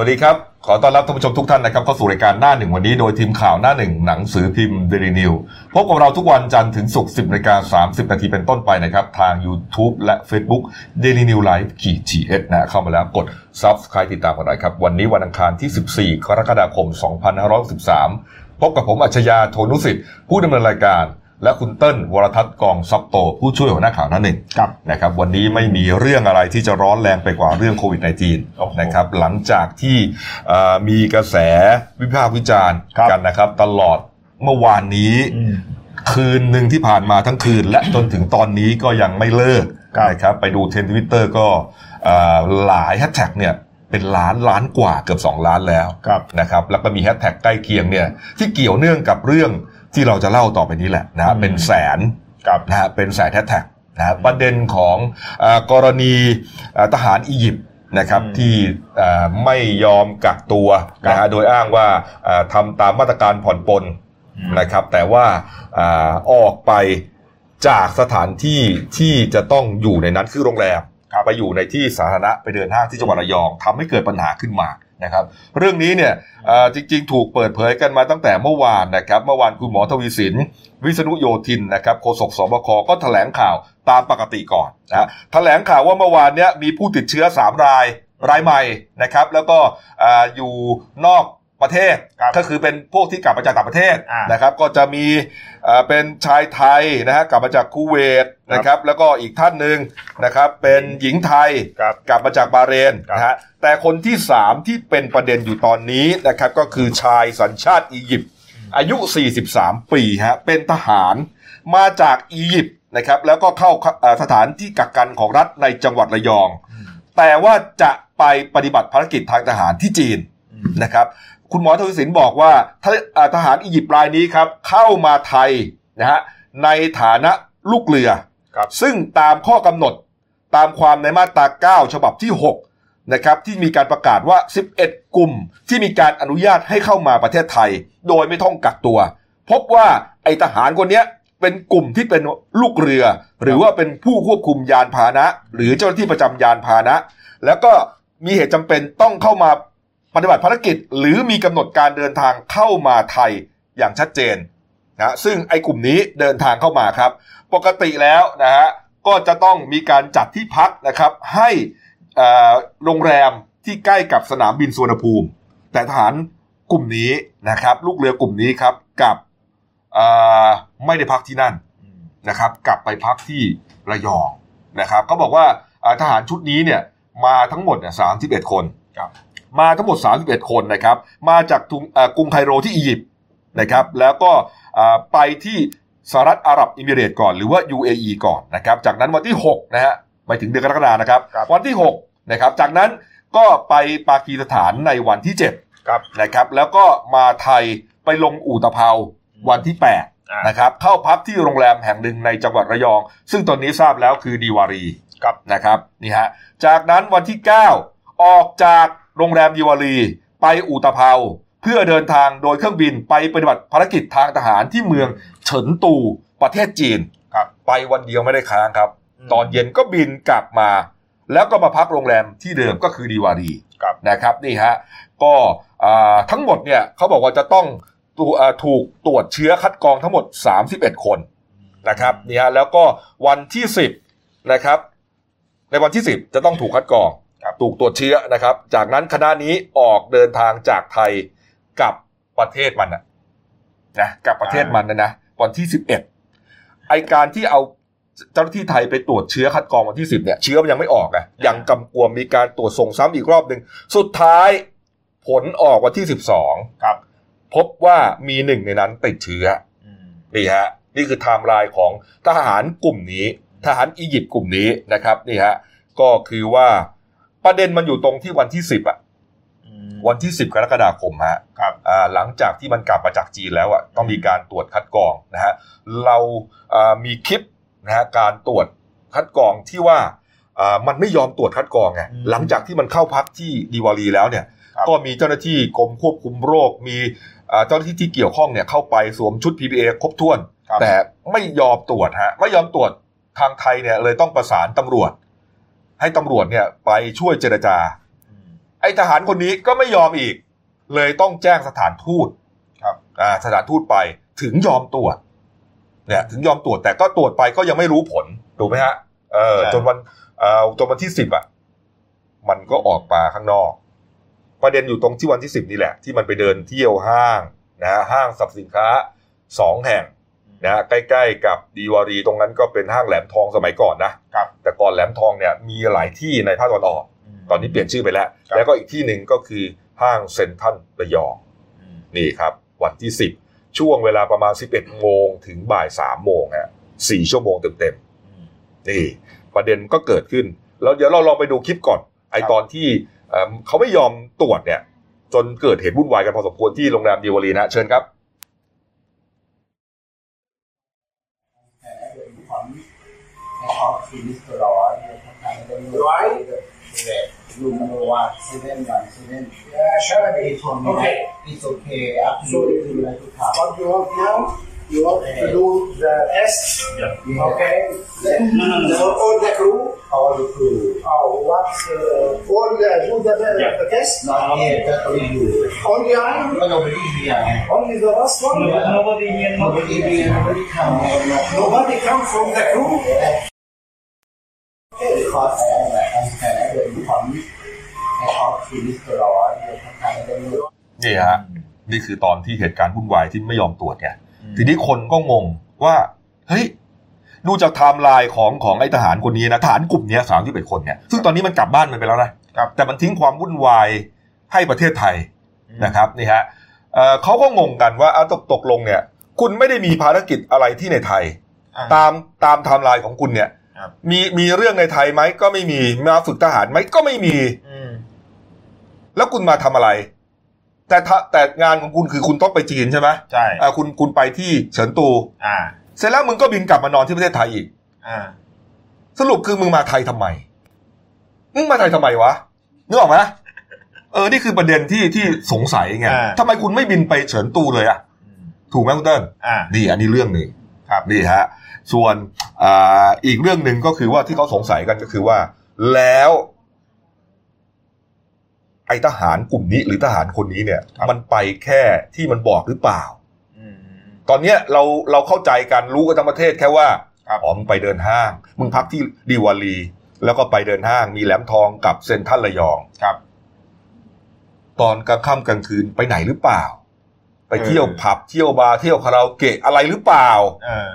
วัสดีครับ ขอต้อนรับท่านผู้ชมทุกท่านนะครับเข้าสู่รายการหน้าหนึ่งวันนี้โดยทีมข่าวหน้าหนึ่งหนังสือพิมพ์เดลินิวพบกับเราทุกวันจันทร์ถึงศุกร์10นาฬิกา30 นาทีเป็นต้นไปนะครับ ทาง YouTube และ Facebook Daily New Life ขีดจีเอสนะเข้ามาแล้วกด Subscribe ติดตามกันหน่อยครับ วันนี้วันอังคารที่ 14 กรกฎาคม 2563 พบกับผมอัจฉริยะโทนุสิทธิ์ผู้ดำเนินรายการ และคุณเติ้ลวรทัศน์กองซับโต ผู้ช่วยหัวหน้าข่าวหน้าหนึ่งครับนะครับวันนี้ไม่มีเรื่องอะไรที่จะร้อนแรงไปกว่าเรื่องโควิดโโอ้โห -19 นะครับหลังจากที่เอ่อมีกระแสวิพากษ์วิจารณ์ครับกันนะครับตลอดเมื่อวานนี้อืมคืนหนึ่งที่ผ่านมาทั้งคืน และจนถึงตอนนี้ก็ยังไม่เลิกครับนะครับไปดูเทรนด์ทวิตเตอร์ก็เอ่อหลายแฮชแท็กเนี่ยเป็นล้านล้านกว่าเกือบ 2 ล้านแล้วครับนะครับแล้วก็มีแฮชแท็กใกล้เคียงเนี่ยที่เกี่ยวเนื่องกับเรื่อง ที่เราจะเล่าต่อไปนี้แหละนะฮะอืมเป็นแสนครับนะฮะเป็นแสนแฮชแท็กนะฮะประเด็นของเออกรณีเอ่อทหารอียิปต์นะครับอืมที่เอ่อไม่ยอมกักตัวครับนะฮะโดยอ้างว่าเอ่อทำตามมาตรการผ่อนปลนอืมนะครับ แต่ว่าเอ่อออกไปจากสถานที่ที่จะต้องอยู่ในนั้นคือโรงแรมครับไปอยู่ในที่สาธารณะไปเดินห้างที่จังหวัดระยองทำให้เกิดปัญหาขึ้นมา นะครับเรื่องนี้เนี่ยจริงๆ ถูกเปิดเผยกันมาตั้งแต่เมื่อวานนะครับเมื่อวานคุณหมอทวีสิน วิษณุโยธินนะครับโฆษกสบคก็แถลงข่าวตามปกติก่อนนะแถลงข่าวว่าเมื่อวานเนี้ยมีผู้ติดเชื้อ 3 รายรายใหม่นะครับแล้วก็อยู่นอก ประเทศครับก็คือเป็นพวกที่กลับมาจากต่างประเทศอ่านนะครับ ก็จะมีอ่าเป็นชายไทยนะฮะกลับมาจากคูเวตนะครับ แล้วก็อีกท่านหนึ่งนะครับเป็นหญิงไทยครับกลับมาจากบาห์เรนครับนะฮะแต่คนที่สามที่เป็นประเด็นอยู่ตอนนี้นะครับก็คือชายสัญชาติอียิปต์อายุ 43 ปีฮะเป็นทหารมาจากอียิปต์นะครับแล้วก็เข้าเอ่อสถานที่กักกันของรัฐในจังหวัดระยอง แต่ว่าจะไปปฏิบัติภารกิจทางทหารที่จีนอืมนะครับ คุณหมอทวีสินบอกว่าทะเอ่อทหารอียิปต์รายนี้ครับ เข้ามาไทยนะฮะในฐานะลูกเรือครับซึ่งตามข้อกำหนดตามความในมาตรา 9 ฉบับที่ 6 นะครับ ที่มีการประกาศว่า 11 กลุ่มที่มีการอนุญาตให้เข้ามาประเทศไทย โดยไม่ต้องกักตัว พบว่าไอทหารคนเนี้ยเป็นกลุ่มที่เป็นลูกเรือ หรือว่าเป็นผู้ควบคุมยานพาหนะ หรือเจ้าหน้าที่ประจำยานพาหนะ แล้วก็มีเหตุจำเป็นต้องเข้ามา ปฏิบัติภารกิจ หรือมีกำหนดการเดินทางเข้ามาไทยอย่างชัดเจนนะซึ่งไอ้กลุ่มนี้เดินทางเข้ามาครับ ปกติแล้วนะฮะก็จะต้องมีการจัดที่พักนะครับ ให้อ่อโรงแรมที่ใกล้กับสนามบินสุวรรณภูมิ แต่ทหารกลุ่มนี้นะครับ ลูกเรือกลุ่มนี้ครับกับอ่อไม่ได้พักที่นั่นนะครับ กลับไปพักที่ระยองนะครับเขาบอกว่าอ่าทหารชุดนี้เนี่ยมาทั้งหมดเนี่ยสามสิบเอ็ดคนครับ มาทั้งหมด 31 คนนะครับ มาจากทุงเอ่อกรุงไคโรที่อียิปต์นะครับ แล้วก็อ่าไปที่สหรัฐอาหรับอิมิเรตส์ก่อนหรือว่า UAE ก่อนนะครับ จากนั้นวันที่6นะฮะไปถึงเดือนกรกฎานะครับครับ วันที่6นะครับ จากนั้นก็ไปปากีสถานในวันที่7ครับนะครับ แล้วก็มาไทยไปลงอู่ตะเภาวันที่8อ่านะครับ เข้าพักที่โรงแรมแห่งหนึ่งในจังหวัดระยอง ซึ่งตอนนี้ทราบแล้วคือดีวารีครับนะครับนี่ฮะจากนั้นวันที่ 9 ออกจาก โรงแรมดีวารีไปอู่ตะเภาเพื่อเดินทางโดยเครื่องบินไปปฏิบัติภารกิจทางทหารที่เมืองเฉินตูประเทศจีนครับไปวันเดียวไม่ได้ค้างครับอืมตอนเย็นก็บินกลับมา แล้วก็มาพักโรงแรมที่เดิมก็คือดีวารีครับนะครับนี่ฮะก็อ่าทั้งหมดเนี่ยเขาบอกว่าจะต้องตูอ่าถูกตรวจเชื้อคัดกรองทั้งหมด 31 คนนะครับนี่ฮะแล้วก็วันที่ 10นะครับในวันที่ 10 จะต้องถูกคัดกรองครับ ถูกตรวจเชื้อนะครับ จากนั้นคณะนี้ออกเดินทางจากไทยกับประเทศมันนะนะกับประเทศมันนะนะวันที่11ไอการที่เอาเจ้าหน้าที่ไทยไปตรวจเชื้อคัดกรองวันที่10เนี่ยเชื้อมันยังไม่ออกอะยังกำกวมมีการตรวจส่งซ้ำอีกรอบหนึ่งสุดท้ายผลออกวันที่12ครับ พบว่ามีหนึ่งในนั้นติดเชื้ออืมนี่ฮะนี่คือไทม์ไลน์ของทหารกลุ่มนี้ ทหารอียิปต์กลุ่มนี้นะครับนี่ฮะก็คือว่า ประเด็นมันอยู่ตรงที่วันที่10อะอืมวันที่ 10 กรกฎาคมฮะครับอ่าหลังจากที่มันกลับมาจากจีนแล้วอะต้องมีการตรวจคัดกรองนะฮะเราอ่ามีคลิปนะฮะการตรวจคัดกรองที่ว่าอ่ามันไม่ยอมตรวจคัดกรองไงอืมหลังจากที่มันเข้าพักที่ดีวารีแล้วเนี่ยครับก็มีเจ้าหน้าที่กรมควบคุมโรค มีอ่าเจ้าหน้าที่ที่เกี่ยวข้องเนี่ยเข้าไปสวมชุด PPA ครบถ้วนครับแต่ไม่ยอมตรวจฮะไม่ยอมตรวจทางไทยเนี่ยเลยต้องประสานตำรวจ ให้ตำรวจเนี่ยไปช่วยเจรจาอืมไอทหารคนนี้ก็ไม่ยอมอีก เลยต้องแจ้งสถานทูตครับอ่าสถานทูตไปถึงยอมตรวจเนี่ยถึงยอมตรวจแต่ก็ตรวจไปก็ยังไม่รู้ผลถูกไหมฮะเออใช่จนวันเอ่อจนวันที่สิบอะมันก็ออกมาข้างนอก ประเด็นอยู่ตรงที่วันที่สิบนี่แหละ ที่มันไปเดินเที่ยวห้างนะฮะห้างสรรพสินค้าสองแห่ง นะฮะใกล้ๆกับดีวารีตรงนั้นก็เป็นห้างแหลมทองสมัยก่อนนะครับ แต่ก่อนแหลมทองเนี่ยมีหลายที่ในภาคตะวันออก ตอนนี้เปลี่ยนชื่อไปแล้ว ครับ แล้วก็อีกที่หนึ่งก็คือห้างเซ็นทรัลระยองนี่ครับ วันที่ 10 ช่วงเวลาประมาณ 11 โมงถึงบ่าย 3 โมงฮะสี่ชั่วโมงเต็มๆนี่ ประเด็นก็เกิดขึ้น แล้วเดี๋ยวเราลองไปดูคลิปก่อน ไอครับ ตอนที่เอิ่มเขาไม่ยอมตรวจเนี่ย จนเกิดเหตุวุ่นวายกันพอสมควรที่โรงแรมดีวารีนะ เชิญครับ Right? room number one, seven one, seven. Yeah, sure. He told me Okay. that it's okay. To So you like to come. What you want now? You want to do the test? Yeah. Okay. Then No, no, no. all the crew. All the crew. Oh, what? Uh, all the, do the, the test? Not just only you. Only I? No, nobody here. Only the last one? Yeah. Nobody here, Nobody here, nobody come. No, no. Nobody come from the crew? Because I am like, I'm kind of very fun. I talk to Mr. Lord. I kind of very นี่ฮะนี่คือตอนที่เหตุการณ์วุ่นวายที่ไม่ยอมตรวจไงทีนี้คนก็งงว่า เฮ้ยดูจากไทม์ไลน์ของของไอ้ทหารคนนี้นะทหารกลุ่มเนี้สามที่เป็นคนเนี่ยซึ่งตอนนี้มันกลับบ้านมันไปแล้วนะครับแต่มันทิ้งความวุ่นวายให้ประเทศไทยนะครับนี่ฮะเอ่อเขาก็งงกันว่าเอาตกตกลงเนี่ย คุณไม่ได้มีภารกิจอะไรที่ในไทยอ่าตามตามไทม์ไลน์ของคุณเนี่ยครับ มีมีเรื่องในไทยไหมก็ไม่มีมาฝึกทหารไหมก็ไม่มีอืมแล้วคุณมาทำอะไร แต่ถ้าแต่งานของคุณคือคุณต้องไปจีนใช่ไหมใช่อ่าคุณคุณไปที่เฉินตู อ่า เสร็จแล้วมึงก็บินกลับมานอนที่ประเทศไทยอีก อ่า สรุปคือมึงมาไทยทำไมมึงมาไทยทำไมวะนึกออกไหมเออ นี่คือประเด็นที่ที่สงสัยไงอ่าทำไมคุณไม่บินไปเฉินตูเลยอะอืมถูกไหมคุณเติ้ลอ่านี่อันนี้เรื่องหนึ่ง ครับนี่ฮะส่วนอ่าอีกเรื่องหนึ่งก็คือว่าที่เขาสงสัยกันก็คือว่า แล้วไอทหารกลุ่มนี้หรือทหารคนนี้เนี่ย มันไปแค่ที่มันบอกหรือเปล่าอืมตอนเนี้ยเราเราเข้าใจกันรู้กันทั้งประเทศแค่ว่าครับอ๋อมึงไปเดินห้าง มึงพักที่ดีวารีแล้วก็ไปเดินห้าง มีแหลมทองกับเซ็นทรัลระยองครับ ตอนกลางค่ำกลางคืนไปไหนหรือเปล่า ไปเออเที่ยวผับเที่ยวบาร์เที่ยวคาราโอเกะอะไรหรือเปล่าเออ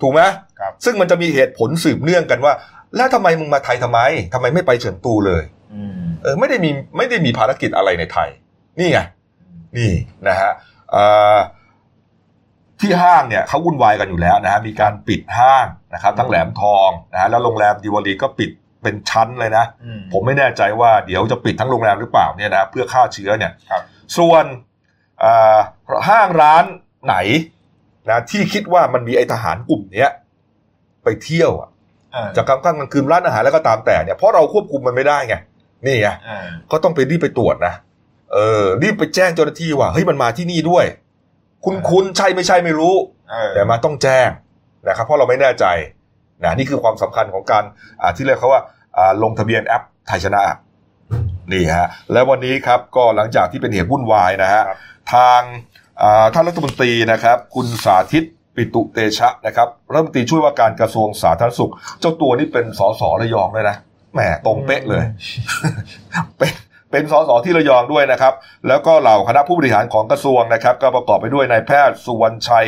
ถูกไหมครับซึ่งมันจะมีเหตุผลสืบเนื่องกันว่า แล้วทำไมมึงมาไทยทำไมทำไมไม่ไปเฉินตูเลยอืมเออไม่ได้มีไม่ได้มีภารกิจอะไรในไทย นี่ไงนี่นะฮะเอ่อที่ห้างเนี่ยเขาวุ่นวายกันอยู่แล้วนะฮะมีการปิดห้างนะครับทั้งแหลมทองนะฮะแล้วโรงแรมดิวารีก็ปิดเป็นชั้นเลยนะอืมผมไม่แน่ใจว่าเดี๋ยวจะปิดทั้งโรงแรมหรือเปล่าเนี่ยนะเพื่อฆ่าเชื้อเนี่ยครับส่วนเอ่อ ห้างร้านไหนนะที่คิดว่ามันมีไอทหารกลุ่มเนี้ย ไปเที่ยวอะอ่าจากกลางค่ำกลางคืนร้านอาหารแล้วก็ตามแต่เนี่ยเพราะเราควบคุมมันไม่ได้ไงนี่ไงอ่าก็ต้องไปรีบไปตรวจนะเออ รีบไปแจ้งเจ้าหน้าที่ว่าเฮ้ยมันมาที่นี่ด้วย คุณคุณใช่ไม่ใช่ไม่รู้เออแต่มาต้องแจ้งนะครับเพราะเราไม่แน่ใจนะนี่คือความสำคัญของการอ่าที่เรียกเขาว่าอ่าลงทะเบียนแอปไทยชนะ นี่ฮะแล้ววันนี้ครับก็หลังจากที่เป็นเหตุวุ่นวายนะฮะทางอ่าท่านรัฐมนตรีนะครับ คุณสาธิตปิตุเตชะนะครับรัฐมนตรีช่วยว่าการกระทรวงสาธารณสุข เจ้าตัวนี่เป็นสสระยองเลยนะแหมตรงเป๊ะเลยเป็นเป็นสสที่ระยองด้วยนะครับ แล้วก็เหล่าคณะผู้บริหารของกระทรวงนะครับ ก็ประกอบไปด้วยนายแพทย์สุวรรณชัย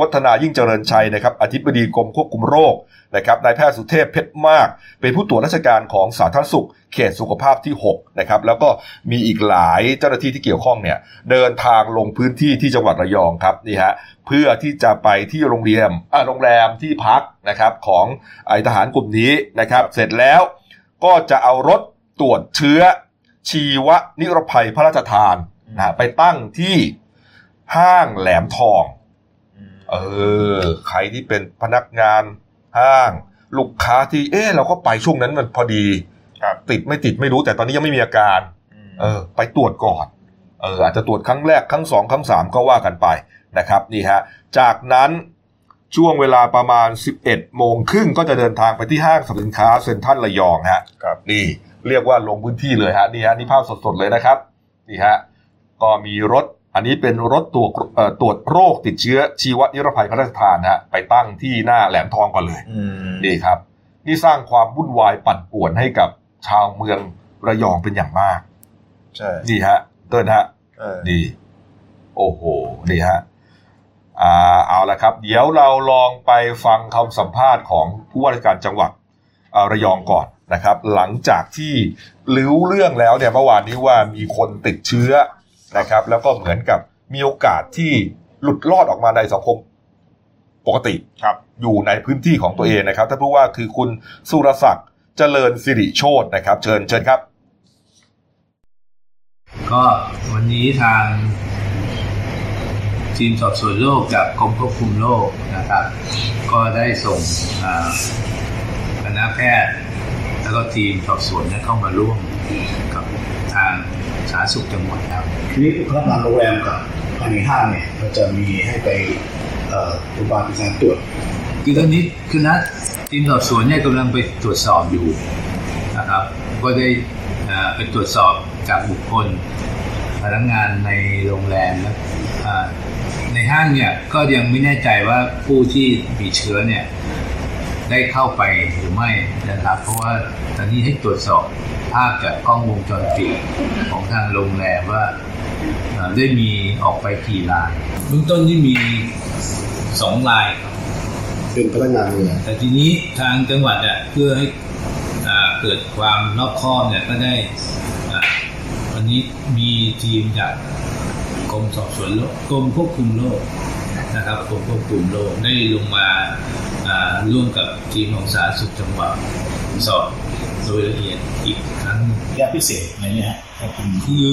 วัฒนายิ่งเจริญชัยนะครับอธิบดีกรมควบคุมโรคนะครับนายแพทย์สุเทพเพชรมาก เป็นผู้ตรวจราชการของสาธารณสุข เขตสุขภาพที่6นะครับแล้วก็มีอีกหลายเจ้าหน้าที่ที่เกี่ยวข้องเนี่ยเดินทางลงพื้นที่ที่จังหวัดระยองครับนี่ฮะเพื่อที่จะไปที่โรงเรียนอ่าโรงแรมที่พักนะครับของไอทหารกลุ่มนี้นะครับเสร็จแล้วก็จะเอารถตรวจเชื้อชีวนิรภัยพระราชทานนะไปตั้งที่ห้างแหลมทอง เออใครที่เป็นพนักงานห้าง ลูกค้าที่เออเราก็ไปช่วงนั้นมันพอดีครับติดไม่ติดไม่รู้แต่ตอนนี้ยังไม่มีอาการ เออ ไปตรวจก่อน เอออาจจะตรวจครั้งแรกครั้งสองครั้งสามก็ว่ากันไปนะครับนี่ฮะจากนั้นช่วงเวลาประมาณ 11 โมงครึ่งก็จะเดินทางไปที่ห้างสรรพสินค้าเซ็นทรัลระยองฮะครับนี่เรียกว่าลงพื้นที่เลยฮะนี่ฮะนี่ภาพสดๆเลยนะครับนี่ฮะก็มีรถ อันนี้เป็นรถตรวจเอ่อตรวจโรคติดเชื้อชีวนิรภัยพระราชทานนะฮะไปตั้งที่หน้าแหลมทองก่อนเลยอืมนี่ครับ นี่สร้างความวุ่นวายปั่นป่วนให้กับชาวเมืองระยองเป็นอย่างมาก ใช่ นี่ฮะเติ้ลฮะเออนี่ โอ้โห นี่ฮะอ่าเอาละครับ เดี๋ยวเราลองไปฟังคำสัมภาษณ์ของผู้ว่าราชการจังหวัดอ่าระยองก่อนนะครับ หลังจากที่รู้เรื่องแล้วเนี่ยเมื่อวานนี้ว่ามีคนติดเชื้อ นะครับ แล้วก็เหมือนกับมีโอกาสที่หลุดรอดออกมาในสังคมปกติครับ อยู่ในพื้นที่ของตัวเองนะครับท่านผู้ว่าคือคุณสุรศักดิ์เจริญสิริโชตนะครับ เชิญเชิญครับ ก็วันนี้ทางทีมสอบสวนโรคจากกรมควบคุมโรคนะครับ ก็ได้ส่งอ่าคณะแพทย์ แล้วก็ทีมสอบสวนเนี่ยเข้ามาร่วมกับทาง สาธารณสุขจังหวัดครับทีนี้พนักงานโรงแรมกับภายในห้างเนี่ยเราจะมีให้ไปเอ่อโรงพยาบาลเป็นการตรวจคือตอนนี้คณะทีมสอบสวนเนี่ยกำลังไปตรวจสอบอยู่นะครับก็ได้อ่าไปตรวจสอบจากบุคคลพนักงานในโรงแรมและอ่าในห้างเนี่ยก็ยังไม่แน่ใจว่าผู้ที่มีเชื้อเนี่ย ได้เข้าไปหรือไม่นะครับ เพราะว่าตอนนี้ให้ตรวจสอบภาพจากกล้องวงจรปิดของทางโรงแรมว่าเอ่อได้มีออกไปกี่รายเบื้องต้นที่มีสองรายครับเป็นพนักงานโรงแรมแต่ทีนี้ทางจังหวัดเนี่ยเพื่อให้อ่าเกิดความรอบคอบเนี่ยก็ได้อ่าวันนี้มีทีมจากกรมสอบสวนโรคกรมควบคุมโรคนะครับกรมควบคุมโรคได้ลงมาอ่า ร่วมกับทีมของสาธารณสุขจังหวัดสอบโดยละเอียดอีกครั้งหนึ่งแยกพิเศษอะไรเนี่ยฮะขอบคุณคือ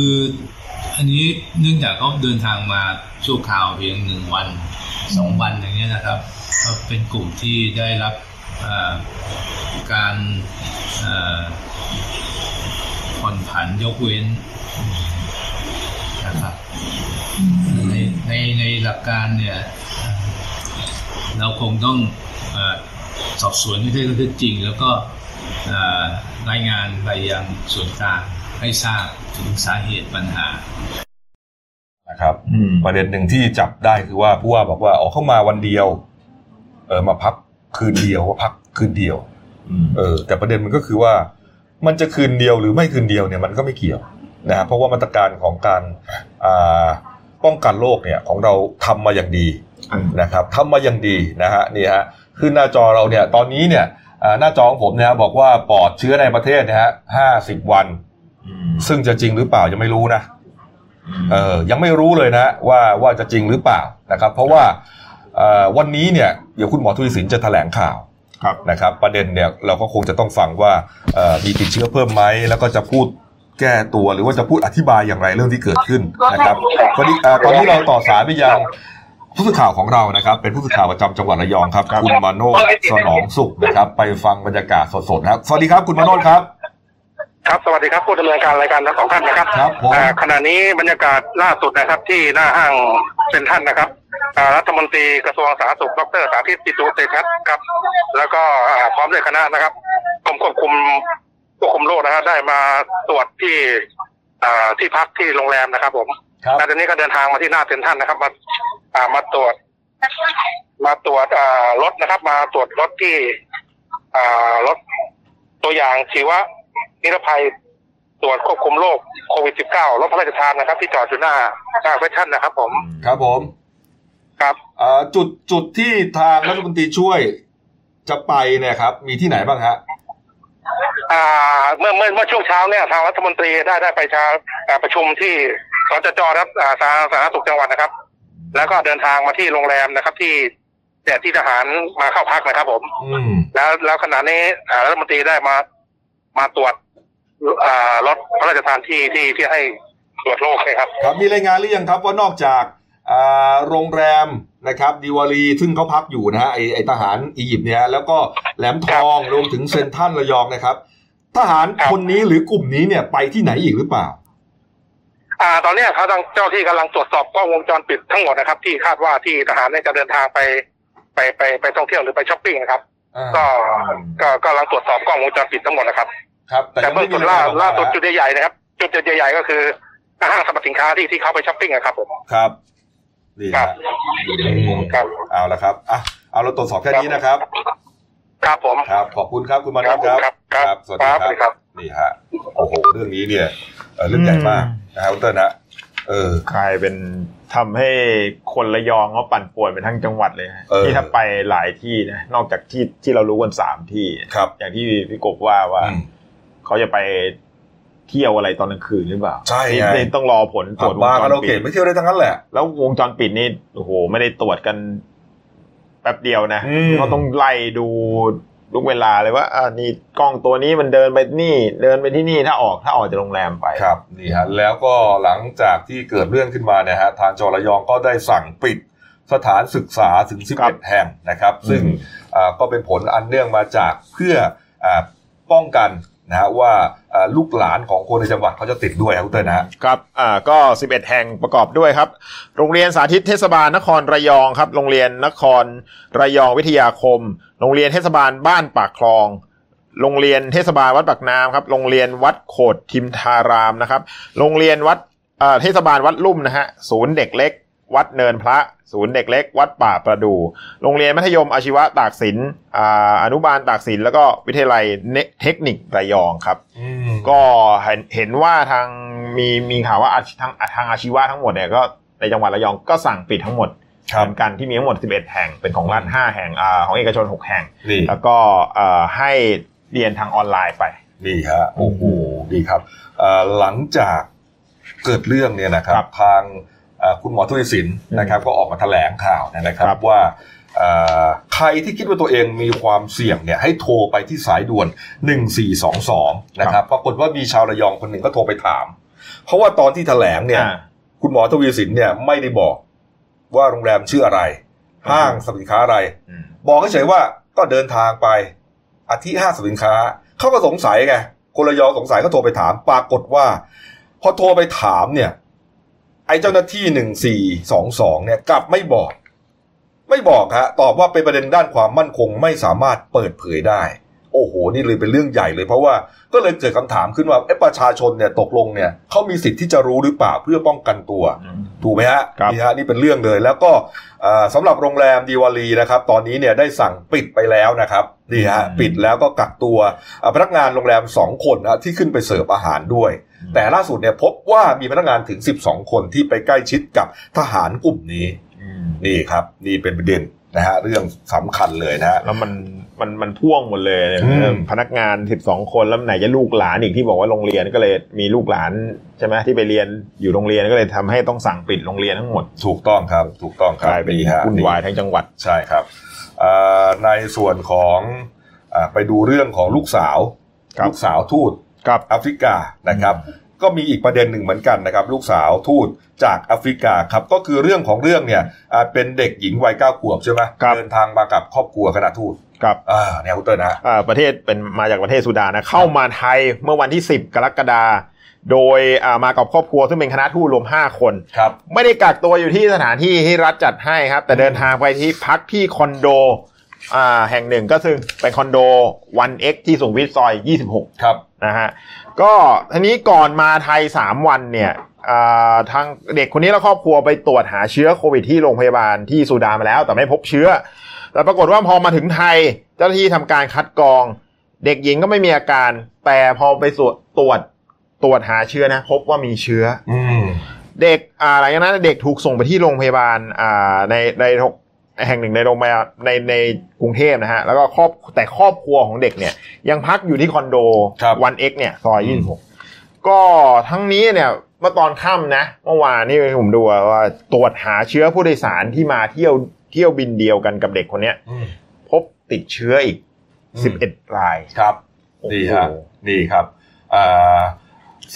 อันนี้เนื่องจากเขาเดินทางมาชั่วคราวเพียงหนึ่งวันสองวันอย่างเงี้ยนะครับก็เป็นกลุ่มที่ได้รับอ่าการอ่าผ่อนผันยกเว้นนะครับในในในหลักการเนี่ยอ่าเราคงต้องอา สอบสวนให้ได้ข้อเท็จจริง แล้วก็อ่ารายงานไปยังส่วนกลางให้ทราบถึงสาเหตุปัญหานะครับอืมประเด็นหนึ่งที่จับได้คือว่าผู้ว่าบอกว่าอ๋อเข้ามาวันเดียว เออมาพักคืนเดียวว่าพักคืนเดียวอืมเออ แต่ประเด็นมันก็คือว่า มันจะคืนเดียวหรือไม่คืนเดียวเนี่ยมันก็ไม่เกี่ยวนะฮะเพราะว่ามาตรการของการอ่าป้องกันโรคเนี่ยของเราทำมาอย่างดีอืมนะครับทำมาอย่างดีนะฮะนี่ฮะ ขึ้นหน้าจอเราเนี่ย ตอนนี้เนี่ยอ่าหน้าจอของผมเนี่ยบอกว่าปลอดเชื้อในประเทศนะฮะห้าสิบวันอืมซึ่งจะจริงหรือเปล่ายังไม่รู้นะมเออยังไม่รู้เลยนะว่าว่าจะจริงหรือเปล่านะครับ เพราะว่าเอ่อวันนี้เนี่ยเดี๋ยวคุณหมอทุยศิลป์จะแถลงข่าวครับนะครับ ประเด็นเนี่ยเราก็คงจะต้องฟังว่าเอ่อมีติดเชื้อเพิ่มไหมแล้วก็จะพูดแก้ตัวหรือว่าจะพูดอธิบายอย่างไรเรื่องที่เกิดขึ้นนะครับพอดีเอ่อตอนนี้เราต่อสายไปยัง ผู้สื่อข่าวของเรานะครับ เป็นผู้สื่อข่าวประจำจังหวัดระยองครับ คุณมาโนดสนองสุขนะครับ ไปฟังบรรยากาศสดๆนะครับสวัสดีครับคุณมาโนดครับครับสวัสดีครับผู้ดำเนินการรายการทั้งสองท่านนะครับครับผมอ่าขณะนี้บรรยากาศล่าสุดนะครับที่หน้าห้างเป็นท่านนะครับอ่ารัฐมนตรีกระทรวงสาธารณสุขดรสาธิตปิตุเตชะครับ แล้วก็อ่าพร้อมด้วยคณะนะครับกรมควบคุมควบคุมโรคนะครับได้มาตรวจที่อ่าที่พักที่โรงแรมนะครับผม ครับ แล้วตอนนี้ก็เดินทางมาที่หน้าเซ็นทรัลนะครับ มาอ่ามาตรวจ มาตรวจอ่ารถนะครับ มาตรวจรถที่ อ่ารถตัวอย่างชีวนิรภัยตรวจควบคุมโรคโควิด -19 รถพระราชทานนะครับ ที่จอดอยู่หน้าหน้าเวชชั่นนะครับ ผม ครับผมครับเอ่อจุดจุดที่ทางรัฐมนตรีช่วยจะไปเนี่ยครับ มีที่ไหนบ้างฮะอ่า เมื่อเมื่อเมื่อช่วงเช้าเนี่ยทางรัฐมนตรีได้ได้ไปชาอ่าประชุมที่ สจจครับอ่าสาสาธารณสุขจังหวัดนะครับ แล้วก็เดินทางมาที่โรงแรมนะครับ ที่แต่ที่ทหารมาเข้าพักนะครับ ผม อืม แล้วแล้วขณะนี้อ่ารัฐมนตรีได้มามาตรวจอ่ารถพระราชทานที่ที่ที่ให้ตรวจโรคนะครับ ครับมีรายงานหรือยังครับว่านอกจากอ่าโรงแรมนะครับดิวารีซึ่งเขาพักอยู่นะฮะไอไอทหารอียิปต์เนี่ยแล้วก็แหลมทองรวมถึงเซนทรันระยองนะครับ ทหารครับ คนนี้หรือกลุ่มนี้เนี่ยไปที่ไหนอีกหรือเปล่า อ่าตอนเนี้ยเขาทางเจ้าที่กำลังตรวจสอบกล้องวงจรปิดทั้งหมดนะครับ ที่คาดว่าที่ทหารเนี่ยจะเดินทางไปไปไปไปท่องเที่ยวหรือไปช้อปปิ้งนะครับอ่าก็ก็ก็กำลังตรวจสอบกล้องวงจรปิดทั้งหมดนะครับ ครับ แต่แต่ยังเบื้ไม่องมีต้นล่ารายงนออกมล่าสุดนะจุดใหญ่ๆนะครับ จุดใหญ่ๆก็คือห้างสรรพสินค้าที่ที่เขาไปช้อปปิ้งอะครับผมครับนี่ครัฮะบอืมครับเอาละครับอะเอาเราตรวจสอบแค่นี้นะครับ ครับผมครับ ขอบคุณครับคุณมานัทครับครับ ครับ สวัสดีครับสวัสดีคครัรับบนี่ฮะโอ้โหเรื่องนี้เนี่ยเอ่อเรื่องใหญ่มาก นะครับคุณเติ้ลนะเออกลายเป็นทำให้คนระยองเขาปั่นป่วนไปทั้งจังหวัดเลยฮะเออที่ถ้าไปหลายที่นะนอกจากที่ที่เรารู้กันสามที่ครับ อย่างที่พี่กบว่าว่าอืมเขาจะไปเที่ยวอะไรตอนกลางคืนหรือเปล่าใช่นี่ไงนี่ต้องรอผลตรผัวบจวงบาร์จคารราโอปิเกะดไม่เที่ยวได้ทั้งนั้นแหละ แล้ววงจรปิดนี่โอ้โหไม่ได้ตรวจกันแป๊บเดียวนะอืมเขาต้องไล่ดู ทุกเวลาเลยว่าอ่านี่กล้องตัวนี้มันเดินไปนี่ เดินไปที่นี่ถ้าออกถ้าออกจากโรงแรมไปครับนี่ฮะแล้วก็หลังจากที่เกิดเรื่องขึ้นมาเนี่ยฮะทางจระยองก็ได้สั่งปิดสถานศึกษาถึงครับ11 แห่งนะครับ ซึ่งอืมอ่าก็เป็นผลอันเนื่องมาจากเพื่ออาป้องกัน นะฮะว่าอ่าลูกหลานของคนในจังหวัดเขาจะติดด้วยครับคุณเต้ยนะครับอ่าก็ 11 แห่งประกอบด้วยครับ โรงเรียนสาธิตเทศบาลนครระยองครับ โรงเรียนนครระยองวิทยาคม โรงเรียนเทศบาลบ้านปากคลอง โรงเรียนเทศบาลวัดปากน้ำครับ โรงเรียนวัดโขดทิมทารามนะครับ โรงเรียนวัดเทศบาลวัดลุ่มนะฮะ ศูนย์เด็กเล็ก วัดเนินพระ ศูนย์เด็กเล็ก วัดป่าประดู โรงเรียนมัธยมอาชีวะตากสินอ่าอนุบาลตากสินแล้วก็วิทยาลัยเทคนิคระยองครับ ก็เห็นเห็นว่าทางมีมีข่าวว่าอาชีทางทางอาชีวะทั้งหมดเนี่ยก็ในจังหวัดระยองก็สั่งปิดทั้งหมดครับเหมือนกันที่มีทั้งหมด 11 แห่งเป็นของรัฐ5แห่งอ่าของเอกชน 6 แห่งนี่แล้วก็เอ่อให้เรียนทางออนไลน์ไปนี่ฮะโอ้โหดีครับเอ่อหลังจากเกิดเรื่องเนี่ยนะครับครับทางเอ่อ คุณหมอทุยศิลป์นะครับก็ออกมาแถลงข่าวนะครับครับว่าเอ่อใครที่คิดว่าตัวเองมีความเสี่ยงเนี่ยให้โทรไปที่สายด่วน 1422 นะครับปรากฏว่ามีชาวระยองคนหนึ่งก็โทรไปถาม เพราะว่าตอนที่แถลงเนี่ยอ่าคุณหมอทวีสินเนี่ยไม่ได้บอกว่าโรงแรมชื่ออะไร ห้างสรรพสินค้าอะไรอืมบอกเฉยๆว่าก็เดินทางไปอาทิห้างสรรพสินค้า เขาก็สงสัยไงคนระยองสงสัยก็โทรไปถาม ปรากฏว่า พอโทรไปถามเนี่ย ไอ้เจ้าหน้าที่หนึ่งสี่สองสองเนี่ยกลับไม่บอก ไม่บอกฮะตอบว่าเป็นประเด็นด้านความมั่นคงไม่สามารถเปิดเผยได้ โอ้โห นี่เลยเป็นเรื่องใหญ่เลยเพราะว่าก็เลยเกิดคำถามขึ้นว่าเอ๊ะประชาชนเนี่ยตกลงเนี่ยเขามีสิทธิ์ที่จะรู้หรือเปล่าเพื่อป้องกันตัว ถูกไหมฮะครับนี่ฮะนี่เป็นเรื่องเลย แล้วก็อ่าสำหรับโรงแรมดีวารีนะครับ ตอนนี้เนี่ยได้สั่งปิดไปแล้วนะครับนี่ฮะปิดแล้วก็กักตัวอ่าพนักงานโรงแรม 2 คนนะที่ขึ้นไปเสิร์ฟอาหารด้วย แต่ล่าสุดเนี่ยพบว่ามีพนักงานถึง 12 คนที่ไปใกล้ชิดกับทหารกลุ่มนี้นี่ครับ นี่เป็นประเด็นนะฮะเรื่องสำคัญเลยนะฮะแล้วมัน มันมันพ่วงหมดเลยเนี่ยอืมเออพนักงาน12คนแล้วไหนจะลูกหลานอีกที่บอกว่าโรงเรียนก็เลยมีลูกหลานใช่ไหมที่ไปเรียนอยู่โรงเรียนก็เลยทำให้ต้องสั่งปิดโรงเรียนทั้งหมด ถูกต้องครับ ถูกต้องคกรับลายเป็นฮะวุ่นวายทั้งจังหวัดใช่ครับอ่าในส่วนของอาไปดูเรื่องของลูกสาวครับลูกสาวทูตครับแอฟริกานะครับ ก็มีอีกประเด็นหนึ่งเหมือนกันนะครับ ลูกสาวทูตจากแอฟริกาครับก็คือเรื่องของเรื่องเนี่ยอ่าเป็นเด็กหญิงวัยเก้าขวบใช่ไหมครับเดินทางมากับครอบครัวคณะทูต ครับอ่าเนี่ยคุณเตอร์นะอ่าประเทศเป็นมาจากประเทศสุดานนะเข้ามาไทยเมื่อวันที่ 10 กรกฎาคมโดยอ่ามากับครอบครัวซึ่งเป็นคณะทูตรวม 5 คนครับไม่ได้กักตัวอยู่ที่สถานที่ที่รัฐจัดให้ครับ แต่เดินทางไปที่พักที่คอนโดอ่าแห่งหนึ่งก็ซึ่งเป็นคอนโด 1X ที่สุขุมวิทซอย 26 ครับนะฮะก็ทีนี้ก่อนมาไทย 3 วันเนี่ยอ่าทางเด็กคนนี้และครอบครัวไปตรวจหาเชื้อโควิดที่โรงพยาบาลที่สุดานมาแล้ว แต่ไม่พบเชื้อ แต่ปรากฏว่าพอมาถึงไทยเจ้าหน้าที่ทำการคัดกรอง เด็กหญิงก็ไม่มีอาการ แต่พอไปตรวจตรวจตรวจหาเชื้อนะ พบว่ามีเชื้ออืมเด็กอ่าหลังจากนั้นเด็กถูกส่งไปที่โรงพยาบาลอ่าในในแห่งหนึ่งในโรงพยาบาลในในกรุงเทพนะฮะ แล้วก็ครอบแต่ครอบครัวของเด็กเนี่ย ยังพักอยู่ที่คอนโดครับวันเอ็กเนี่ยซอยยี่สิบหกก็ทั้งนี้เนี่ยเมื่อตอนค่ำนะ เมื่อวานนี่ผมดูว่าตรวจหาเชื้อผู้โดยสารที่มาเที่ยว เที่ยวบินเดียวกันกับเด็กคนเนี้ยอืมพบติดเชื้ออีกอืมสิบเอ็ดรายครับโอ้โหนี่ฮะนี่ครับอ่า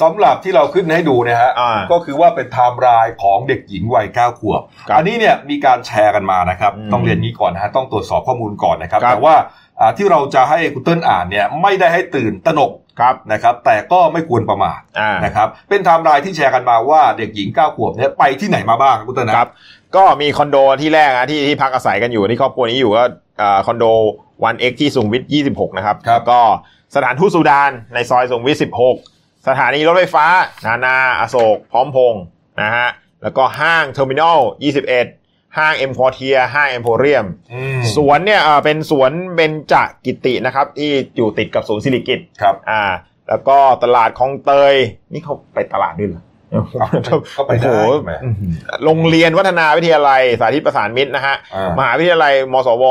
สำหรับที่เราขึ้นให้ดูเนี่ยฮะอ่าก็คือว่าเป็นไทม์ไลน์ของเด็กหญิงวัยเก้าขวบครับอันนี้เนี่ยมีการแชร์กันมานะครับอืมต้องเรียนนี้ก่อนนะฮะต้องตรวจสอบข้อมูลก่อนนะครับครับแต่ว่าอ่าที่เราจะให้คุณเติ้ลอ่านเนี่ยไม่ได้ให้ตื่นตระหนกครับนะครับแต่ก็ไม่ควรประมาทอ่านะครับเป็นไทม์ไลน์ที่แชร์กันมาว่าเด็กหญิงเก้าขวบเนี่ยไปที่ไหนมาบ้างคุณเติ้ลนะครับ ก็มีคอนโดที่แรกนะที่ที่พักอาศัยกันอยู่ที่ครอบครัวนี้อยู่ก็อ่าคอนโด One X ที่สุขุมวิท26นะครับครับแล้วก็สถานทูตสุดานในซอยสุขุมวิท16สถานีรถไฟฟ้า นานาอโศก พร้อมพงษ์นะฮะแล้วก็ห้างเทอร์มินอล21ห้างเอ็มควอเทียร์ห้างเอ็มโพเรียมอืมสวนเนี่ยเอ่อเป็นสวนเบญจกิตินะครับ ที่อยู่ติดกับศูนย์สิริกิติ์ครับอ่า แล้วก็ตลาดคลองเตย นี่เขาไปตลาดด้วยเหรอ ก็ไปได้โอ้โหใช่ไหมโรงเรียนวัฒนาวิทยาลัย สาธิตประสานมิตรนะฮะอ่ามมหาวิทยาลัย มสว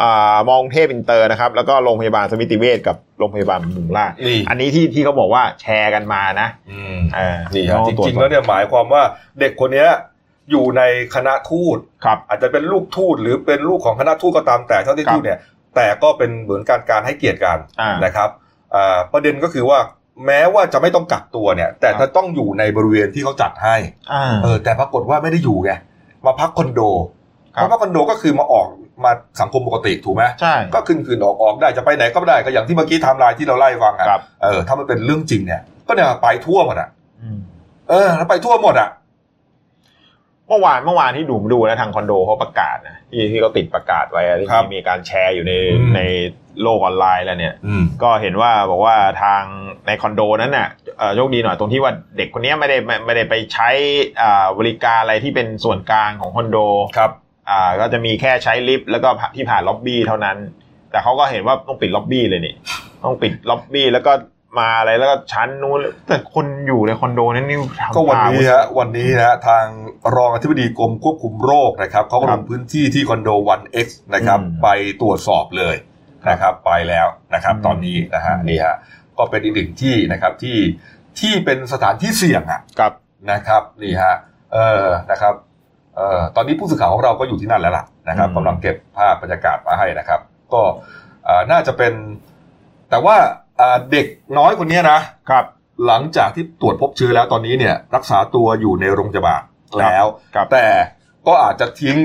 อ่ามองเทพอินเตอร์นะครับ แล้วก็โรงพยาบาลสมิติเวชกับโรงพยาบาลมุงลาดนี่อันนี้ที่ที่เขาบอกว่าแชร์กันมานะอืมเออนี่ฮะต้จอตวจริงสๆอบแล้วเนี่ยหมายความว่าเด็กคนเนี้ยอยู่ในคณะทูตครับอาจจะเป็นลูกทูตหรือเป็นลูกของคณะทูตก็ตามแต่เท่าที่ครับทูตเนี่ยแต่ก็เป็นเหมือนการการให้เกียรติกันอ่านะครับอ่าประเด็นก็คือว่า แม้ว่าจะไม่ต้องกักตัวเนี่ย แต่ครับจะต้องอยู่ในบริเวณที่เขาจัดให้อ่าเออ แต่ปรากฏว่าไม่ได้อยู่ไงมาพักคอนโดครับมาพักคอนโดก็คือมาออกมาสังคมปกติถูกไหมใช่ก็ขึ้นคืนออกออกได้จะไปไหนก็ได้ก็อย่างที่เมื่อกี้ไทม์ไลน์ที่เราไล่ฟังอะครับเออถ้ามันเป็นเรื่องจริงเนี่ย ก็เนี่ยไปทั่วหมดอะอืมเออแล้วไปทั่วหมดอะ เมื่อวานเมื่อวานที่ดูดูนะทางคอนโดเขาประกาศนะที่ที่เขาติดประกาศไว้อะที่ครับมีการแชร์อยู่ในอืมในโลกออนไลน์แล้วเนี่ยอืมก็เห็นว่าบอกว่าทางในคอนโดนั้นน่ะเอ่อโชคดีหน่อยตรงที่ว่าเด็กคนนี้ไม่ได้ไม่ไม่ได้ไปใช้อ่าบริการอะไรที่เป็นส่วนกลางของคอนโดครับอ่าก็จะมีแค่ใช้ลิฟต์แล้วก็ที่ผ่านล็อบบี้เท่านั้น แต่เขาก็เห็นว่าต้องปิดล็อบบี้เลยนี่ต้องปิดล็อบบี้แล้วก็ มาอะไรแล้วก็ชั้นนู้นแต่คนอยู่ในคอนโดนั้นนี่ทำก็วันนี้ตามฮะวันนี้นะฮะทางรองอธิบดีกรมควบคุมโรคนะครับเขาก็ครับลงพื้นที่ที่คอนโด 1X นะครับอืมไปตรวจสอบเลยนะครับ ไปแล้วนะครับอืมตอนนี้นะฮะอืมนี่ฮะก็เป็นอีกหนึ่งที่นะครับที่ที่เป็นสถานที่เสี่ยงอะกับนะครับนี่ฮะเออนะครับเอ่อตอนนี้ผู้สื่อข่าวของเราก็อยู่ที่นั่นแล้วล่ะนะครับอืมกำลังเก็บภาพบรรยากาศมาให้นะครับ ก็เอ่อน่าจะเป็นแต่ว่าอ่า เด็กน้อยคนเนี้ยนะครับ หลังจากที่ตรวจพบเชื้อแล้วตอนนี้เนี่ยรักษาตัวอยู่ในโรงพยาบาลแล้วครับแต่ก็อาจจะทิ้ง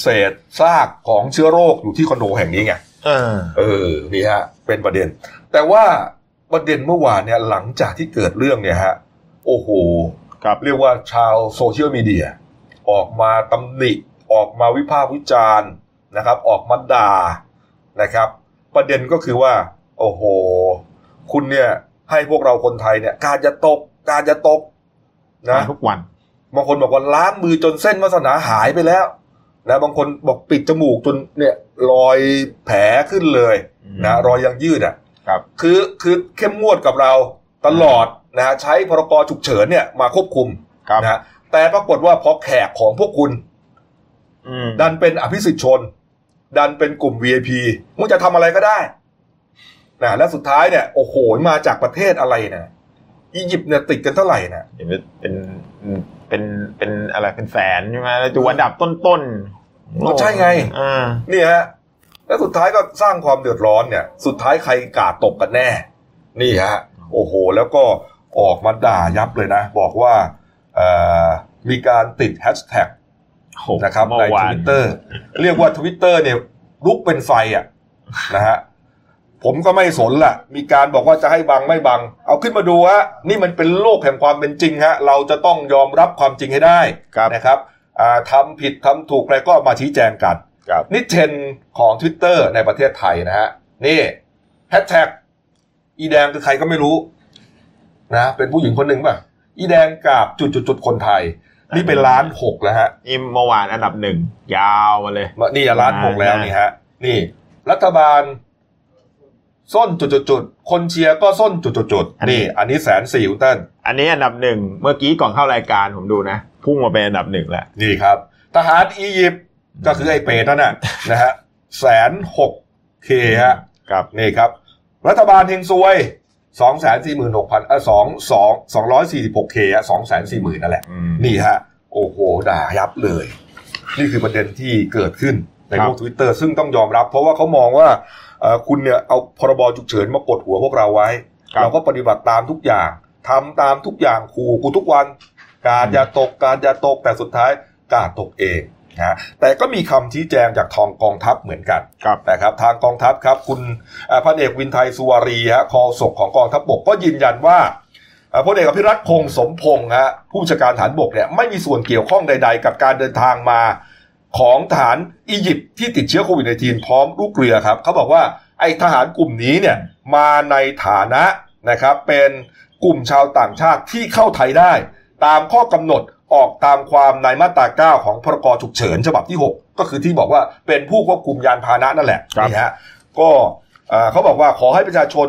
เศษซากของเชื้อโรคอยู่ที่คอนโดแห่งนี้ไงเออเออนี่ฮะเป็นประเด็น แต่ว่าประเด็นเมื่อวานเนี่ยหลังจากที่เกิดเรื่องเนี่ยฮะโอ้โหครับเรียกว่าชาวโซเชียลมีเดียออกมาตำหนิออกมาวิพากษ์วิจารณ์นะครับ ออกมาด่านะครับ ประเด็นก็คือว่า โอ้โห คุณเนี่ย ให้พวกเราคนไทยเนี่ย การจะตก การจะตก นะทุกวันบางคนบอกว่าล้างมือจนเส้นวาสนาหายไปแล้วนะบางคนบอกปิดจมูกจนเนี่ยรอยแผลขึ้นเลยอืมนะรอยยังยืดอะครับคือคือเข้มงวดกับเราตลอดนะฮะใช้พรกฉุกเฉินเนี่ยมาควบคุมครับนะฮะแต่ปรากฏว่าพอแขกของพวกคุณอืมดันเป็นอภิสิทธิชน ดันเป็นกลุ่ม VIP มึงจะทำอะไรก็ได้ นะและสุดท้ายเนี่ยโอ้โหมาจากประเทศอะไรนะอียิปต์เนี่ยติดกันเท่าไหร่นะเห็นไหมเป็นเป็นเป็นอะไรเป็นแสนใช่ไหมแล้วดูอันดับต้นๆก็ใช่ไงอ่านี่ฮะแล้วสุดท้ายก็สร้างความเดือดร้อนเนี่ย สุดท้ายใครกาดตกกันแน่ นี่ฮะโอ้โห แล้วก็ออกมาด่ายับเลยนะ บอกว่าเอ่อมีการติดแฮชแท็กโหนะครับเมื่อวานในทวิตเตอร์เรียกว่าทวิตเตอร์เนี่ยลุกเป็นไฟอะนะฮะ ผมก็ไม่สนละมีการบอกว่าจะให้บังไม่บัง เอาขึ้นมาดูฮะนี่มันเป็นโลกแห่งความเป็นจริงฮะเราจะต้องยอมรับความจริงให้ได้ครับนะครับอ่าทำผิดทำถูกอะไรก็มาชี้แจงกันครับนี่เทรนด์ของ Twitter ในประเทศไทยนะฮะนี่แฮชแท็กอีแดงคือใครก็ไม่รู้นะเป็นผู้หญิงคนหนึ่งป่ะ อีแดงกับจุดจุดจุดๆๆคนไทย นี่เป็นล้านหกแล้วฮะนี่เมื่อวานอันดับหนึ่งยาวมาเลยมานี่ล้านหกแล้วอ่านี่นี่ฮะนี่ รัฐบาล ส้นจุดจุดจุดๆคนเชียร์ก็ส้นจุดจุดจุดๆนี่ อันนี้แสนสี่คุณเต้นอันนี้อันดับหนึ่งเมื่อกี้ก่อนเข้ารายการผมดูนะ พุ่งมาเป็นอันดับหนึ่งแล้วนี่ครับ ทหารอียิปต์ก็คือไอ้เปรตนั่นน่ะนะฮะแสนหกเคฮะครับนี่ครับ รัฐบาลเฮงซวยสองแสนสี่หมื่นหกพันเออสองสองสองร้อยสี่สิบหกเคอะสองแสนสี่หมื่นนั่นแหละอืมนี่ฮะ โอ้โห ด่ายับเลย นี่คือประเด็นที่เกิดขึ้นในครับโลกทวิตเตอร์ซึ่งต้องยอมรับ เพราะว่าเขามองว่าเอ่อ คุณเนี่ยเอาพรบฉุกเฉินมากดหัวพวกเราไว้ครับเราก็ปฏิบัติตามทุกอย่างทำตามทุกอย่างขู่กูทุกวัน การอย่าตกการอย่าตกแต่สุดท้ายกาดตกเองนะแต่ก็มีคำชี้แจงจากทองกองทัพเหมือนกันครับนะครับทางกองทัพครับ คุณอ่าพันเอกวินไทยสุวารีฮะคอศกของกองทัพบกก็ยืนยันว่าอ่าพลเอกอภิรัตคงสมพงษ์ฮะผู้บัญชาการฐานบกเนี่ยไม่มีส่วนเกี่ยวข้องใด ๆ กับการเดินทางมา ของทหารอียิปต์ที่ติดเชื้อโควิด -19 พร้อมลูกเรือครับเขาบอกว่าไอ้ทหารกลุ่มนี้เนี่ยมาในฐานะนะครับเป็นกลุ่มชาวต่างชาติที่เข้าไทยได้ ตามข้อกำหนดออกตามความในมาตรา 9 ของพรกฉุกเฉินฉบับที่ 6 ก็คือที่บอกว่าเป็นผู้ควบคุมยานพาหนะนั่นแหละครับนี่ฮะก็เอ่อเขาบอกว่าขอให้ประชาชน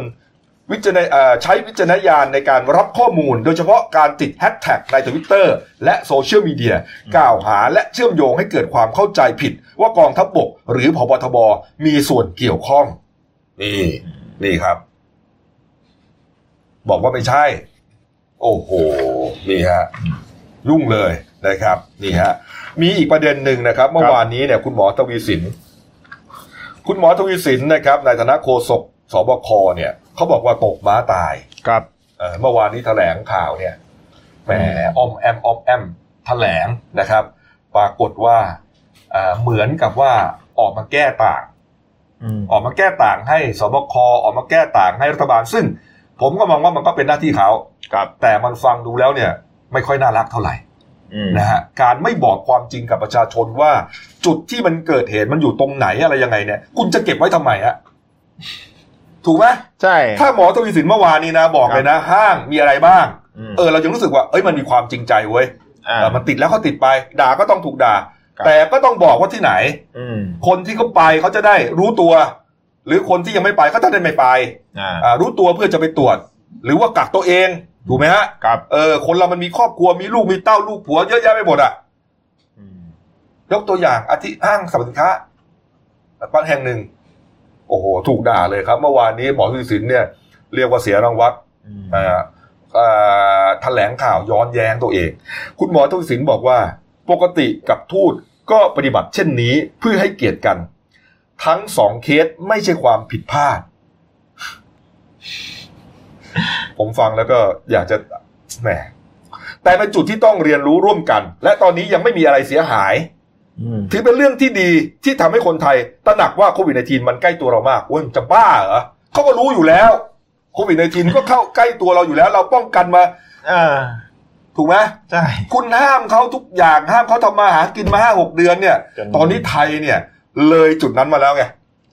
วิจารณเอ่อใช้วิจารณญาณในการรับข้อมูล โดยเฉพาะการติดแฮชแท็กในทวิตเตอร์และโซเชียลมีเดียกล่าวหาและเชื่อมโยงให้เกิดความเข้าใจผิด ว่ากองทัพบก หรือพบทบมีส่วนเกี่ยวข้อง นี่ นี่ครับ บอกว่าไม่ใช่ โอ้โห นี่ฮะยุ่งเลยนะครับ นี่ฮะ มีอีกประเด็นหนึ่งนะครับ เมื่อวานนี้เนี่ย คุณหมอทวีศิลป์ คุณหมอทวีสินนะครับ ในฐานะโฆษกสบคเนี่ยเขาบอกว่าตกม้าตายครับเอ่อเมื่อวานนี้แถลงข่าวเนี่ยแหมออมแอมออมแอมแถลงนะครับ ปรากฏว่าเอ่อเหมือนกับว่าออกมาแก้ต่างอืมออกมาแก้ต่างให้สบคออกมาแก้ต่างให้รัฐบาล ซึ่งผมก็มองว่ามันก็เป็นหน้าที่เขาครับ แต่มันฟังดูแล้วเนี่ย ไม่ค่อยน่ารักเท่าไหร่อืมนะฮะการไม่บอกความจริงกับประชาชนว่า จุดที่มันเกิดเหตุมันอยู่ตรงไหนอะไรยังไงเนี่ย คุณจะเก็บไว้ทำไมฮะ ถูกไหมใช่ ถ้าหมอทวีสินเมื่อวานนี้นะ บอกเลยนะ ห้างมีอะไรบ้างมเออ เรายังรู้สึกว่าเอ้ยมันมีความจริงใจเว้ยอ่าเออมันติดแล้วก็ติดไป ด่าก็ต้องถูกด่าครับแต่ก็ต้องบอกว่าที่ไหนอืมคนที่เขาไปเขาจะได้รู้ตัว หรือคนที่ยังไม่ไปเขาจะได้ไม่ไปอ่าอ่ารู้ตัวเพื่อจะไปตรวจ หรือว่ากักตัวเองถูกไหมฮะครับเออ คนเรามันมีครอบครัวมีลูกมีเต้าลูกผัวเยอะแยะไปหมดอะอืมยกตัวอย่างอาทิห้างสรรพสินค้าบางแห่งหนึ่ง โอ้โห ถูกด่าเลยครับ เมื่อวานนี้หมอทวีสินเนี่ยเรียกว่าเสียรางวัลอืมเอ่อเอ่อแถลงข่าวย้อนแย้งตัวเอง คุณหมอทวีสินบอกว่า ปกติกับทูตก็ปฏิบัติเช่นนี้เพื่อให้เกียรติกัน ทั้งสองเคสไม่ใช่ความผิดพลาด ผมฟังแล้วก็อยากจะแหมแต่เป็นจุดที่ต้องเรียนรู้ร่วมกัน และตอนนี้ยังไม่มีอะไรเสียหายอืม ถือเป็นเรื่องที่ดีที่ทำให้คนไทยตระหนักว่าโควิด -19 มันใกล้ตัวเรามากโอ้ยมันจะบ้าเหรอเขาก็รู้อยู่แล้วโควิด -19 ก็เข้าใกล้ตัวเราอยู่แล้ว เราป้องกันมาอ่าถูกไหมใช่คุณห้ามเขาทุกอย่างห้ามเขาทำมาหากินมาห้าหกเดือนเนี่ยจนตอนนี้ไทยเนี่ย เลยจุดนั้นมาแล้วไง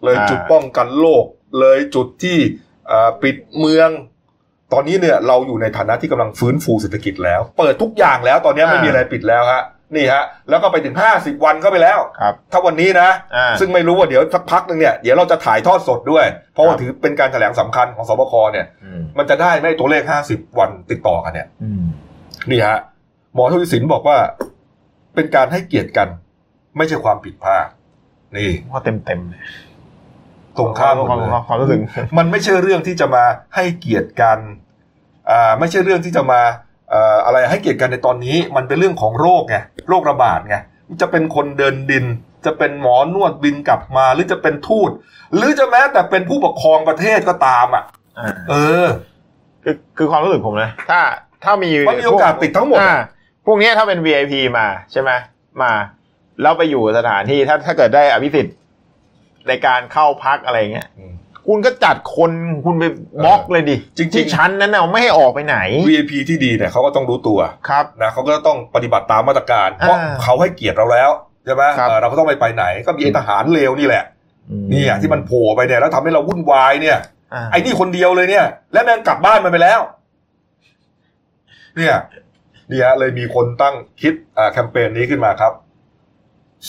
เลยอ่าจุดป้องกันโรคเลยจุดที่เอ่อปิดเมือง ตอนนี้เนี่ยเราอยู่ในฐานะที่กำลังฟื้นฟูเศรษฐกิจแล้ว เปิดทุกอย่างแล้วตอนนี้ไม่มีอะไรปิดแล้วฮะ นี่ฮะแล้วก็ไปถึงห้าสิบวันเข้าไปแล้วครับถ้าวันนี้นะอ่าซึ่งไม่รู้ว่าเดี๋ยวสักพักหนึ่งเนี่ยเดี๋ยวเราจะถ่ายทอดสดด้วย เพราะว่าครับถือเป็นการแถลงสำคัญของสบคเนี่ยอืมมันจะได้ไหมตัวเลขห้าสิบวันติดต่อกันเนี่ยอืมนี่ฮะหมอทวีสินบอกว่า เป็นการให้เกียรติกัน ไม่ใช่ความผิดพลาดนี่ก็เต็มเต็มๆเลยตรงข้ามหมดความเลยความความรู้สึกมันไม่ใช่เรื่องที่จะมาให้เกียรติกัน อ่า ไม่ใช่เรื่องที่จะมาเอ่อ อะไรให้เกียรติกันในตอนนี้มันเป็นเรื่องของโรคไงโรคระบาดไงจะเป็นคนเดินดิน จะเป็นหมอนวดบินกลับมา หรือจะเป็นทูต หรือจะแม้แต่เป็นผู้ปกครองประเทศก็ตามอะอ่าเออ คือคือความรู้สึกผมนะ ถ้าถ้ามีมันมีโอกาสติดทั้งหมดอะอ่าพวกเนี้ยถ้าเป็น VIP มาใช่ไหมมาแล้วไปอยู่สถานที่ถ้าถ้าเกิดได้อภิสิทธิ์ในการเข้าพักอะไรเงี้ย คุณก็จัดคนคุณไปบล็อกเลยดิจริงๆที่ชั้นนั้นน่ะไม่ให้ออกไปไหน VIP ที่ดีเนี่ยเขาก็ต้องรู้ตัวครับนะเขาก็ต้องปฏิบัติตามมาตรการ เพราะอ่าเขาให้เกียรติเราแล้วใช่ไหมครับเออเราก็ต้องไปไปไหน ก็มีไอ้ทหารเลวนี่แหละนี่อะที่มันโผล่ไปเนี่ยแล้วทำให้เราวุ่นวายเนี่ยอ่าไอ้นี่คนเดียวเลยเนี่ย และแม่งกลับบ้านมันไปแล้ว เนี่ยเนี่ยเลยมีคนตั้งคิดอ่าแคมเปญนี้ขึ้นมาครับ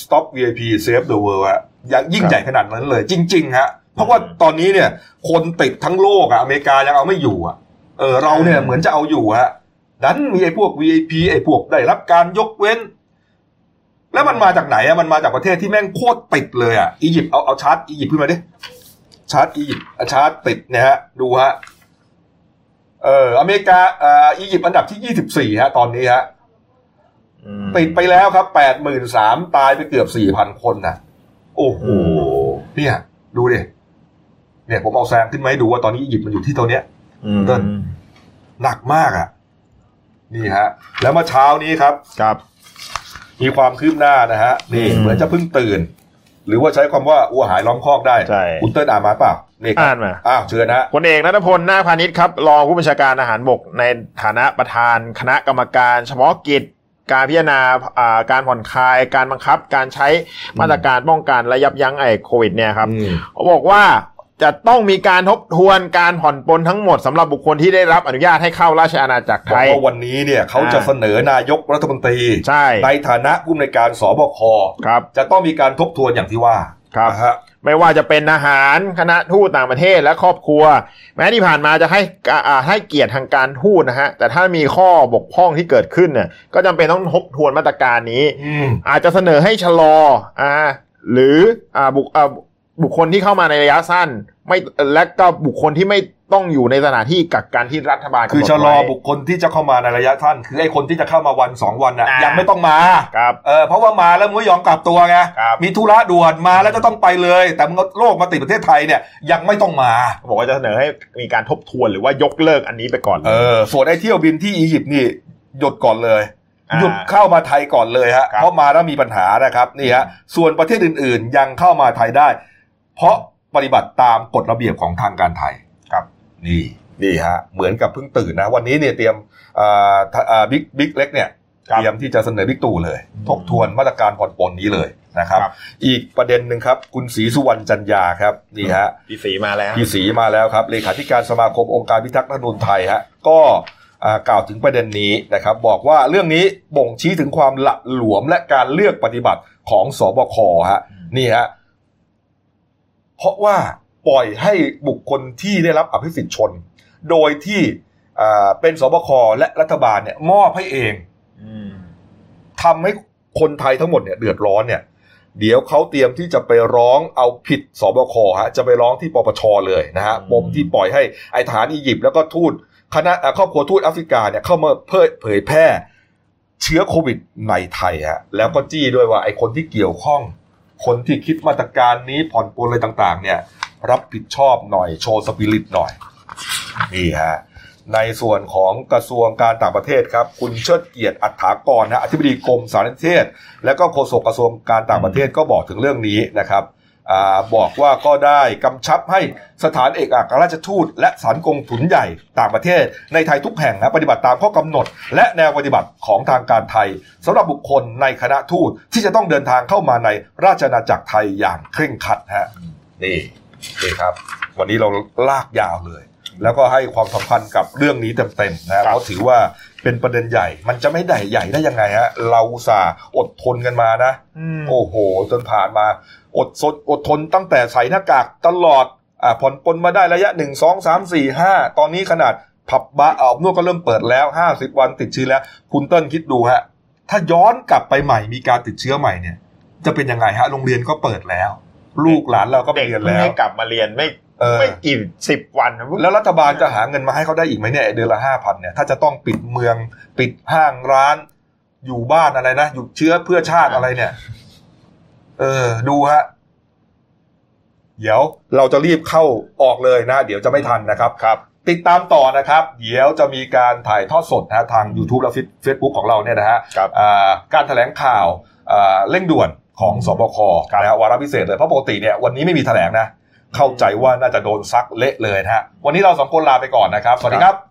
Stop VIP Save the World อะอย่างยิ่งใหญ่ขนาดนั้นเลย จริง ๆ ฮะ เพราะว่าตอนนี้เนี่ย คนติดทั้งโลกอะอเมริกายังเอาไม่อยู่อะเออเราเนี่ยเหมือนจะเอาอยู่ฮะดันมีไอ้พวก VIP ไอ้พวกได้รับการยกเว้น แล้วมันมาจากไหนอะมันมาจากประเทศที่แม่งโคตรติดเลยอะอียิปต์เอาเอาชาร์ตอียิปต์ขึ้นมาดิชาร์ตอียิปต์อะชาร์ตติดเนี่ยฮะดูฮะเอออเมริกาอ่าอียิปต์อันดับที่ยี่สิบสี่ฮะ ตอนนี้ฮะอืมติดไปแล้วครับแปดหมื่นสามตายไปเกือบสี่พันคนนะโอ้โหอืเนี่ย ดูดิ เนี่ยผมเอาแซงขึ้นมาให้ดูว่าตอนนี้อียิปต์มันอยู่ที่ตัวเนี้ยอืมเติ้ลหนักมากอะ นี่ฮะ แล้วเมื่อเช้านี้ครับครับ มีความคืบหน้านะฮะ นี่อืมเหมือนจะเพิ่งตื่น หรือว่าใช้ความว่าอัวหายล้อมคอกได้ใช่คุณเติ้ลอ่านมาเปล่านี่ครับอ่านมาอ้าวเชิญนะฮะพลเอกนัทพล นาคพาณิชย์ครับ รองผู้บัญชาการอาหารบกในฐานะประธานคณะกรรมการ เฉพาะกิจการพิจารณาอ่าการผ่อนคลาย การบังคับ การใช้มาตรการป้องกันและยับยั้งไอ้โควิดเนี่ยครับอืมเขาบอกว่า จะต้องมีการทบทวนการผ่อนปลนทั้งหมดสำหรับบุคคลที่ได้รับอนุญาตให้เข้าราชอาณาจักรบไทอกยว่าวันนี้เนี่ยเขาจะอ่าเสนอนายกรัฐมนตรีใช่ในฐานะผู้อำนวยการสบคครับจะต้องมีการทบทวนอย่างที่ว่าครับนะฮะไม่ว่าจะเป็นอาหารคณะทูตต่างประเทศและครอบครัว แม้ที่ผ่านมาจะให้กอ่าให้เกียรติทางการทูตนะฮะแต่ถ้ามีข้อบกพร่องที่เกิดขึ้นเนี่ยก็จำเป็นต้องทบทวนมาตรการนี้อืมอาจจะเสนอให้ชะลออ่าหรืออ่าบุคอ่า บุคคลที่เข้ามาในระยะสั้น ไม่และก็บุคคลที่ไม่ต้องอยู่ในสถานที่กักกันที่รัฐบาลกำหนดคือชะลอไว้บุคคลที่จะเข้ามาในระยะท่าน คือไอ้คนที่จะเข้ามาวันสองวันน่ะอ่ายัยังไม่ต้องมาครับเออเพราะว่ามาแล้วมึงไม่ยอมกลับตัวไงครับมีธุระด่วนมาแล้วจะต้องไปเลย แต่มึงเอาโรคมาติดประเทศไทยเนี่ยยังไม่ต้องมาบอกว่าจะเสนอให้มีการทบทวนหรือว่ายกเลิกอันนี้ไปก่อนเออส่วนไอ้เที่ยวบินที่อียิปต์นี่หยุดก่อนเลยอ่าหยุดเข้ามาไทยก่อนเลยฮะครับเพราะมาแล้วมีปัญหานะครับนี่ฮะส่วนประเทศอื่นๆ ยังเข้ามาไทยได้ เพราะปฏิบัติตามกฎระเบียบของทางการไทยครับ นี่นี่ฮะเหมือนกับเพิ่งตื่นนะ วันนี้เนี่ยเตรียมอ่าถ้าอ่าบิ๊กบิ๊กเล็กเนี่ยครับเตรียมที่จะเสนอบิ๊กตู่เลยอืมทบทวนมาตรการผ่อนปลนนี้เลยนะครับครับ อีกประเด็นหนึ่งครับ คุณศรีสุวรรณจันยาครับนี่ฮะพี่สีมาแล้วพี่ศรีมาแล้วครับเลขาธิการสมาคมองค์การพิทักษ์รัฐธรรมนูญไทยฮะก็อ่ากล่าวถึงประเด็นนี้นะครับ บอกว่าเรื่องนี้บ่งชี้ถึงความหละหลวมและการเลือกปฏิบัติของสบคฮะนี่ฮะ เพราะว่าปล่อยให้บุคคลที่ได้รับอภิสิทธิ์ชน โดยที่อ่าเป็นสบคและรัฐบาลเนี่ยมอบให้เองอืมทำให้คนไทยทั้งหมดเนี่ยเดือดร้อนเนี่ยเดี๋ยวเขาเตรียมที่จะไปร้องเอาผิดสบคฮะจะไปร้องที่ปปชเลยนะฮะอืมปมที่ปล่อยให้ไอฐานอียิปต์แล้วก็ทูตคณะอ่าครอบครัวทูตแอฟริกาเนี่ยเข้ามาเผยเผยแพร่เชื้อโควิดในไทยฮะแล้วก็จี้ด้วยว่าไอคนที่เกี่ยวข้อง คนที่คิดมาตรการนี้ผ่อนปลนอะไรต่างๆ เนี่ย รับผิดชอบหน่อยโชว์สปิริตหน่อยนี่ฮะในส่วนของกระทรวงการต่างประเทศครับ คุณเชิดเกียรติอัฏฐากรนะอธิบดีกรมสารนิเทศ และก็โฆษกกระทรวงการต่างประเทศก็บอกถึงเรื่องนี้นะครับ บอกว่าก็ได้กำชับให้สถานเอกอัครราชทูต และสถานกงถุนใหญ่ต่างประเทศ ในไทยทุกแห่งนะปฏิบัติตามข้อกำหนด และแนวปฏิบัติของทางการไทยสำหรับบุคคลในคณะทูตที่จะต้องเดินทางเข้ามาในราชอาณาจักรไทยอย่างเคร่งครัดฮะนี่นี่ครับ วันนี้เราลากยาวเลย แล้วก็ให้ความสำคัญกับเรื่องนี้เต็มๆนะเพราะถือว่าเป็นประเด็นใหญ่ มันจะไม่ได้ใหญ่ได้ยังไงฮะ เราอุตสาห์อดทนกันมานะ โอ้โห จนผ่านมา อดสดอดทนตั้งแต่ใส่หน้ากากตลอด อ่าผ่อนปลนมาได้ระยะหนึ่งสองสามสี่ห้าตอนนี้ขนาดผับบาร์อาบนวดก็เริ่มเปิดแล้วห้าสิบวันติดเชื้อแล้ว คุณเติ้ลคิดดูฮะ ถ้าย้อนกลับไปใหม่มีการติดเชื้อใหม่เนี่ย จะเป็นยังไงฮะ โรงเรียนก็เปิดแล้ว ลูกหลานเราก็ไปเด็กเรียนเพิ่งแล้วให้กลับมาเรียนไม่เออ ไม่กี่สิบวันนะแล้วรัฐบาลจะหาเงินมาให้เขาได้อีกไหมเนี่ยไอ้เดือนละห้าพันเนี่ยถ้าจะต้องปิดเมืองปิดห้างร้าน อยู่บ้านอะไรนะหยุดเชื้อเพื่อชาติอะไรเนี่ย เออ ดูฮะเดี๋ยวเราจะรีบเข้าออกเลยนะ เดี๋ยวจะไม่ทันนะครับครับ ติดตามต่อนะครับ เดี๋ยวจะมีการถ่ายทอดสดนะฮะทาง YouTube และ Facebook ของเราเนี่ยนะฮะครับอ่าการแถลงข่าวอ่าเร่งด่วนของสบคครับนะฮะวาระพิเศษเลยเพราะปกติเนี่ยวันนี้ไม่มีแถลงนะ เข้าใจว่าน่าจะโดนซักเละเลยนะฮะวันนี้เราสองคนลาไปก่อนนะครับ สวัสดีครับ